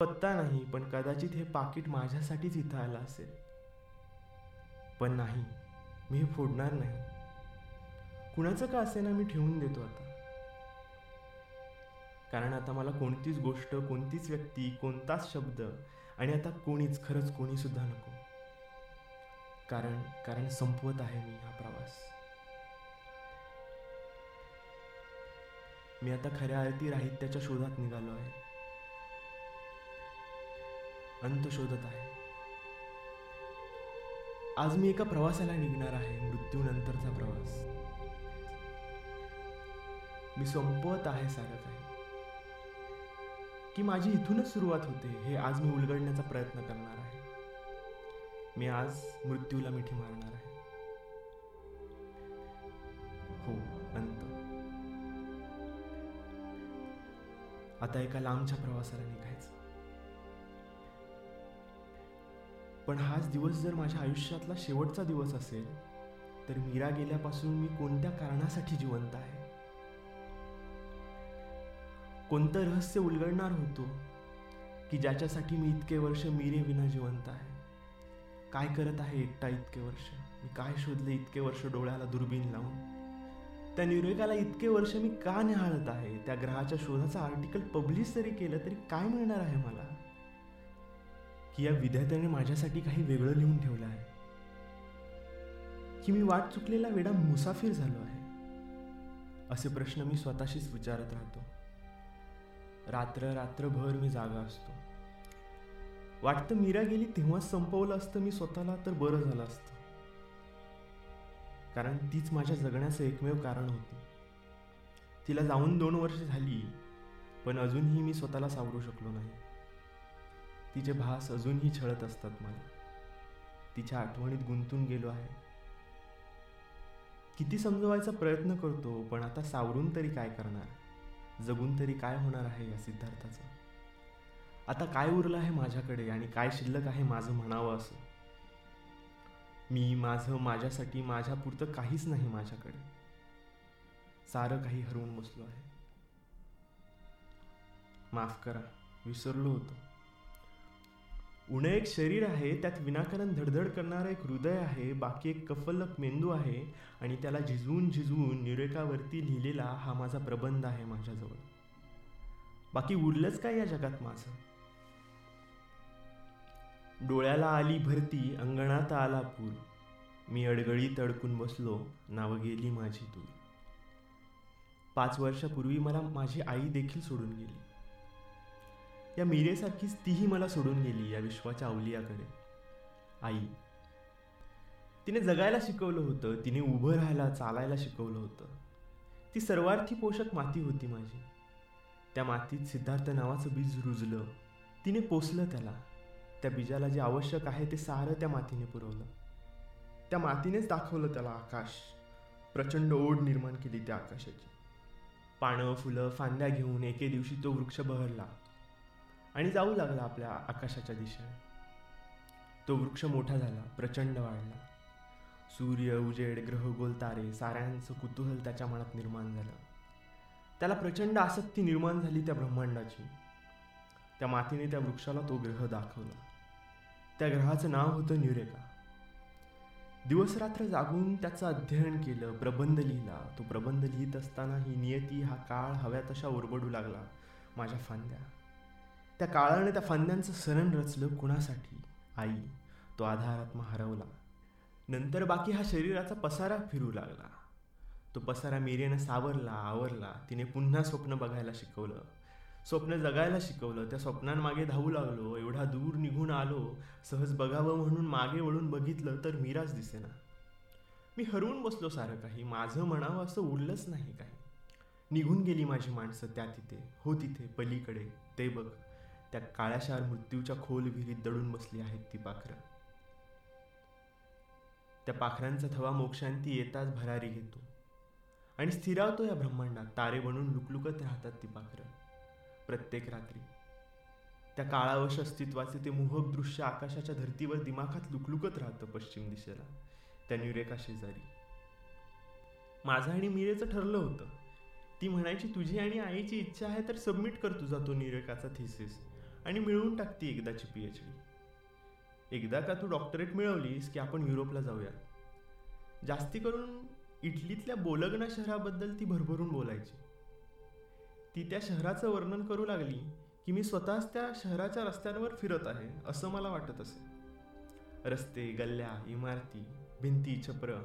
पत्ता नाही पण कदाचित हे पाकिट माझ्यासाठीच इथं आलं असेल. पण नाही मी हे फोडणार नाही. कुणाचं का असेना मी ठेवून देतो आता? कारण आता मला कोणतीच गोष्ट कोणतीच व्यक्ती कोणताच शब्द आणि आता कोणीच खरंच कोणीसुद्धा नको. कारण कारण संपवत आहे मी हा प्रवास. मी आता खऱ्या आरती राहित्याच्या शोधात निघालो आहे. अंत शोधत आहे. आज मी एका प्रवासाला निघणार आहे मृत्यूनंतरचा प्रवास. मी संपवत आहे सारं आहे. की माझी इथूनच सुरुवात होते हे आज मी उलगडण्याचा प्रयत्न करणार आहे. मी आज मृत्यूला मिठी मारणार आहे. हो अंत. आता एका लांबच्या प्रवासाला निघायचं. पण हाच दिवस जर माझ्या आयुष्यातला शेवटचा दिवस असेल तर मीरा गेल्यापासून मी कोणत्या कारणासाठी जिवंत आहे? कोणतं रहस्य उलगडणार होतो की ज्याच्यासाठी मी इतके वर्ष मीरे विना जिवंत आहे? काय करत आहे एकटा इतके वर्ष? मी काय शोधले इतके वर्ष डोळ्याला दुर्बीन लावून? त्या निर्वेगाला इतके वर्ष मी का निहाळत आहे? त्या ग्रहाच्या शोधाचं आर्टिकल पब्लिश जरी केलं तरी काय मिळणार आहे मला? की या विद्यार्थ्याने माझ्यासाठी काही वेगळं लिहून ठेवलं आहे. की मी वाट चुकलेला वेडा मुसाफिर झालो आहे. असे प्रश्न मी स्वतःशीच विचारत राहतो. रात्र रात्रभर मी जागा असतो. वाटतं मीरा गेली तेव्हाच संपवलं असतं मी स्वतःला तर बरं झालं असतं. कारण तीच माझ्या जगण्याचं एकमेव कारण होती. तिला जाऊन दोन वर्ष झाली पण अजूनही मी स्वतःला सावरू शकलो नाही. तिचे भास अजूनही छळत असतात मला तिच्या आठवणीत गुंतून गेलो आहे. किती समजवायचा प्रयत्न करतो पण आता सावरून तरी काय करणार? जगून तरी काय होणार आहे या सिद्धार्थाचं? आता काय उरलं आहे माझ्याकडे आणि काय शिल्लक आहे माझं म्हणावं असं? मी माझं माझ्यासाठी माझ्यापुरतं काहीच नाही माझ्याकडे. सारं काही हरवून बसलो आहे. माफ करा विसरलो होतो. उणं एक शरीर आहे त्यात विनाकारण धडधड करणारं एक हृदय आहे बाकी एक कफलक मेंदू आहे आणि त्याला झिजवून झिजवून निरेकावरती लिहिलेला हा माझा प्रबंध आहे माझ्याजवळ. बाकी उरलंच काय या जगात माझं? डोळ्याला आली भरती अंगणात आला पूर. मी अडगळीत अडकून बसलो नावं गेली माझी तूर पाच वर्षापूर्वी मला माझी आई देखील सोडून गेली. या मीरेसारखीच तीही मला सोडून गेली या विश्वाच्या अवलियाकडे आई तिने जगायला शिकवलं होतं तिने उभं राहायला चालायला शिकवलं होतं. ती सर्वार्थी पोषक माती होती माझी. त्या मातीत सिद्धार्थ नावाचं बीज रुजलं. तिने पोसलं त्याला. त्या बीजाला जे आवश्यक आहे ते सारं त्या मातीने पुरवलं. त्या मातीनेच दाखवलं त्याला आकाश. प्रचंड ओढ निर्माण केली त्या आकाशाची. पानं फुलं फांद्या घेऊन एके दिवशी तो वृक्ष बहरला. आणि जाऊ लागला आपल्या आकाशाच्या दिशेने. तो वृक्ष मोठा झाला प्रचंड वाढला. सूर्य उजेड ग्रह गोल तारे साऱ्यांचं कुतूहल त्याच्या मनात निर्माण झालं. त्याला प्रचंड आसक्ती निर्माण झाली त्या ब्रह्मांडाची. त्या मातीने त्या वृक्षाला तो ग्रह दाखवला. त्या ग्रहाचं नाव होतं न्युरेका. दिवसरात्र जागून त्याचं अध्ययन केलं प्रबंध लिहिला. तो प्रबंध लिहित असताना ही नियती हा काळ हव्या तशा ओरबडू लागला माझ्या फांद्या. त्या काळाने त्या फांद्यांचं सरण रचलं कुणासाठी? आई तो आधारात्मा हरवला. नंतर बाकी हा शरीराचा पसारा फिरू लागला. तो पसारा मिरेनं सावरला आवरला. तिने पुन्हा स्वप्न बघायला शिकवलं. स्वप्न जगायला शिकवलं. त्या स्वप्नांमागे धावू लागलो. एवढा दूर निघून आलो. सहज बघावं म्हणून मागे वळून बघितलं तर मीराच दिसेना. मी हरवून बसलो सारं काही. माझं म्हणावं असं उरलंच नाही काही. निघून गेली माझी माणसं त्या तिथे. हो तिथे पलीकडे. ते बघ. त्या काळ्याशार मृत्यूच्या खोल विहिरीत दडून बसली आहेत ती पाखरं. त्या पाखरांचा थवा मोक्षांती येताच भरारी घेतो. आणि स्थिरावतो या ब्रह्मांडात तारे बनून लुकलुकत राहतात ती पाखरं. प्रत्येक रात्री. त्या काळावश अस्तित्वाचे ते मोहक दृश्य आकाशाच्या धर्तीवर दिमाखात लुकलुकत राहतं पश्चिम दिशेला. त्या न्युरेका शेजारी. माझं आणि मिरेचं ठरलं होतं. ती म्हणायची तुझी आणि आईची इच्छा आहे तर सबमिट कर तुझा तो निरेकाचा थिसिस आणि मिळवून टाकती एकदाची पी एच डी एकदा का तू डॉक्टरेट मिळवलीस की आपण युरोपला जाऊया? जास्ती करून इटलीतल्या बोलगना शहराबद्दल ती भरभरून बोलायची. ती त्या शहराचं वर्णन करू लागली की मी स्वतःच त्या शहराच्या रस्त्यांवर फिरत आहे असं मला वाटत असे. रस्ते गल्ल्या इमारती भिंती छप्र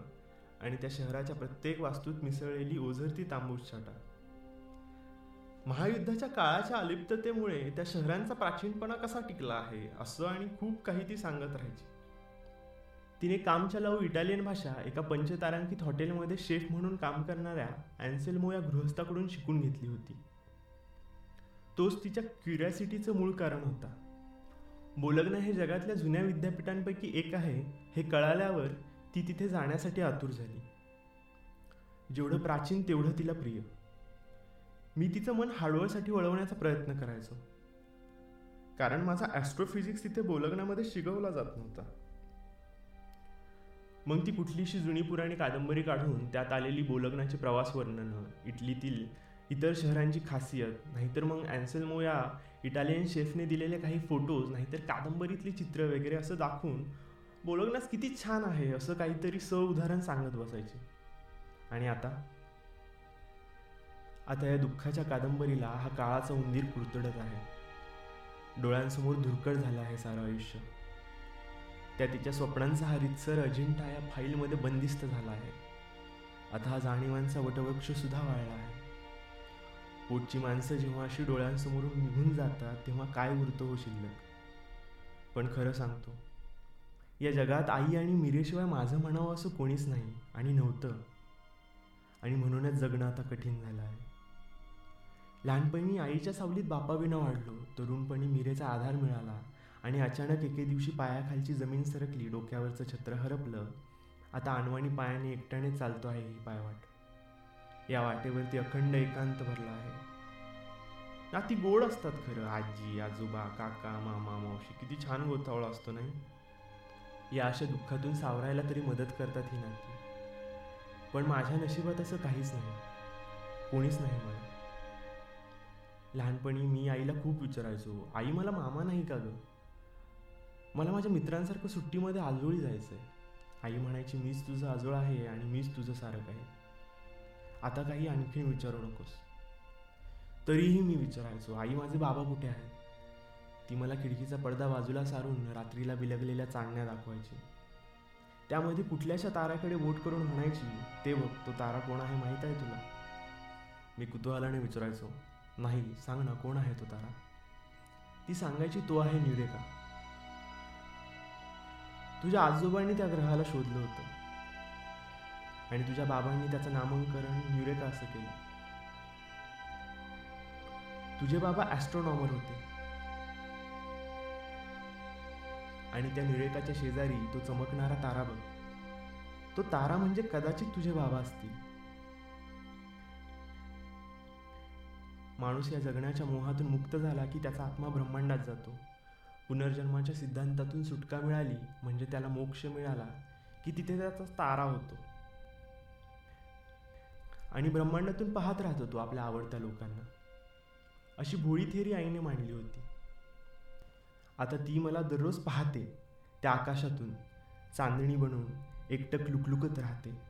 आणि त्या शहराच्या प्रत्येक वास्तूत मिसळलेली ओझरती तांबूस छाटा. महायुद्धाच्या काळाच्या अलिप्ततेमुळे त्या शहरांचा प्राचीनपणा कसा टिकला आहे असं आणि खूप काही ती सांगत राहायची. तिने काम चलाऊ इटालियन भाषा एका पंचतारांकित हॉटेलमध्ये शेफ म्हणून काम करणाऱ्या अँसेल्मो या गृहस्थाकडून शिकून घेतली होती. तोच तिच्या क्युरियासिटीचं मूळ कारण होता. बोलग्न हे जगातल्या जुन्या विद्यापीठांपैकी एक आहे हे कळाल्यावर ती तिथे जाण्यासाठी आतुर झाली. जेवढं प्राचीन तेवढं तिला प्रिय. मी तिचं मन हार्डवेअरसाठी वळवण्याचा प्रयत्न करायचो. कारण माझा ॲस्ट्रोफिजिक्स तिथे बोलगण्यामध्ये शिकवला जात नव्हता. मग ती कुठलीशी जुनी पुराणी कादंबरी काढून त्यात आलेली बोलगण्याची प्रवास वर्णनं इटलीतील इतर शहरांची खासियत नाहीतर मग अँसेल्मो या इटालियन शेफने दिलेले काही फोटोज नाहीतर कादंबरीतली चित्र वगैरे असं दाखवून बोलगनास किती छान आहे असं काहीतरी स उदाहरण सांगत बसायचे. आणि आता आता या दुःखाच्या कादंबरीला हा काळाचा उंदीर कुरतडत आहे. डोळ्यांसमोर धुरकळ झालं आहे सारं आयुष्य. त्या तिच्या स्वप्नांचा हा रितसर अजिंठा या फाईलमध्ये बंदिस्त झाला आहे. आता हा जाणीवांचा वटवृक्षसुद्धा वाळला आहे. पोटची माणसं जेव्हा अशी डोळ्यांसमोरून निघून जातात तेव्हा काय उरतं हो शिल्लक? पण खरं सांगतो या जगात आई आणि मिरेशिवाय माझं म्हणावं असं कोणीच नाही आणि नव्हतं. आणि म्हणूनच जगणं आता कठीण झालं आहे. लहानपणी आईच्या सावलीत बापाविना वाढलो. तरुणपणी मिरेचा आधार मिळाला आणि अचानक एके दिवशी पायाखालची जमीन सरकली डोक्यावरचं छत्र हरपलं. आता अनवाणी पायाने एकट्याने चालतो आहे ही पायवाट. या वाटेवरती अखंड एकांत भरला आहे. ना ती गोड असतात खरं. आजी आजोबा काका मामा मावशी किती छान गोतावळा असतो नाही? या अशा दुःखातून सावरायला तरी मदत करतात ही नाती. पण माझ्या नशिबात असं काहीच नाही. कोणीच नाही मला लहानपणी मी आईला खूप विचारायचो आई मला मामा नाही का गं? मला माझ्या मित्रांसारखं सुट्टीमध्ये आजोळी जायचं आहे आई म्हणायची मीच तुझं आजोळ आहे आणि मीच तुझं सारक आहे. आता काही आणखीन विचारू नकोस. तरीही मी विचारायचो आई माझे बाबा कुठे आहेत? ती मला खिडकीचा पडदा बाजूला सारून रात्रीला बिलगलेल्या चांदण्या दाखवायची. त्यामध्ये कुठल्याशा ताराकडे बोट करून म्हणायची ते बघ तो तारा कोण आहे माहीत आहे तुला? मी कुतूहलाने विचारायचो. नाही सांग ना कोण आहे तो तारा? ती सांगायची तो आहे न्युरेका. तुझ्या आजोबांनी त्या ग्रहाला शोधलं होतं. आणि तुझ्या बाबांनी त्याचं नामांकरण न्युरेका असं केलं. तुझे बाबा ॲस्ट्रॉनॉमर होते. आणि त्या निरेकाच्या शेजारी तो चमकणारा तारा बघ. तो तारा म्हणजे कदाचित तुझे बाबा असतील. माणूस या जगण्याच्या मोहातून मुक्त झाला की त्याचा आत्मा ब्रह्मांडात जातो. पुनर्जन्माच्या सिद्धांतातून सुटका मिळाली म्हणजे त्याला मोक्ष मिळाला की तिथे त्याचा तारा होतो. आणि ब्रह्मांडातून पाहत राहतो तो आपल्या आवडत्या लोकांना. अशी भोळी थेरी आईने मांडली होती. आता ती मला दररोज पाहते त्या आकाशातून चांदणी बनवून एकटक लुकलुकत राहते.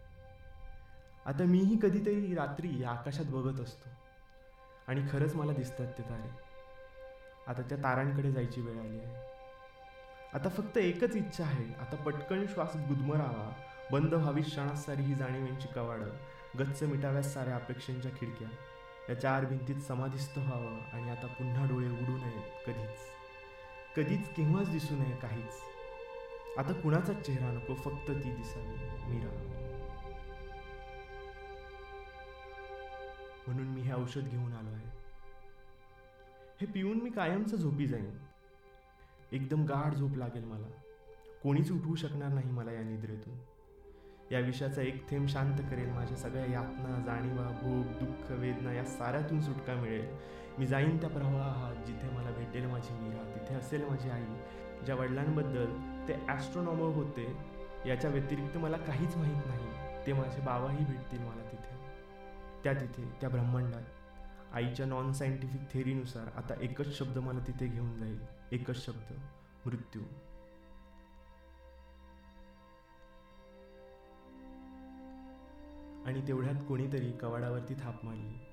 आता मीही कधीतरी रात्री या आकाशात बघत असतो. आणि खरंच मला दिसतात ते तारे. आता त्या तारांकडे जायची वेळ आली आहे. आता फक्त एकच इच्छा आहे. आता पटकन श्वास गुदमरावा. बंद व्हावी क्षणास सारी ही जाणीवेंची कवाडं गच्च मिटाव्यास साऱ्या अपेक्षांच्या खिडक्या. या चार भिंतीत समाधिस्थ व्हावं आणि आता पुन्हा डोळे उडू नयेत कधीच. कधीच केव्हाच दिसू नये काहीच. आता कुणाचाच चेहरा नको फक्त ती दिसावी. मीरा. म्हणून मी हे औषध घेऊन आलो आहे. हे पिऊन मी कायमचं झोपी जाईन. एकदम गाढ झोप लागेल मला. कोणीच उठवू शकणार नाही मला या निद्रेतून. या विषयाचा एक थेंब शांत करेल माझ्या सगळ्या यातना जाणीवा भोग दुःख वेदना या साऱ्यातून सुटका मिळेल. मी जाईन त्या प्रवाहात जिथे मला भेटेल माझी मीरा तिथे असेल माझी आई ज्या वडिलांबद्दल ते ॲस्ट्रॉनॉमर होते याच्या व्यतिरिक्त मला काहीच माहीत नाही. ते माझे बाबाही भेटतील मला त्या तिथे त्या ब्रह्मांडात. आईच्या नॉन सायंटिफिक थेअरीनुसार आता एकच शब्द मला तिथे घेऊन जाईल. एकच शब्द मृत्यू. आणि तेवढ्यात कोणीतरी कवाडावरती थाप मारली.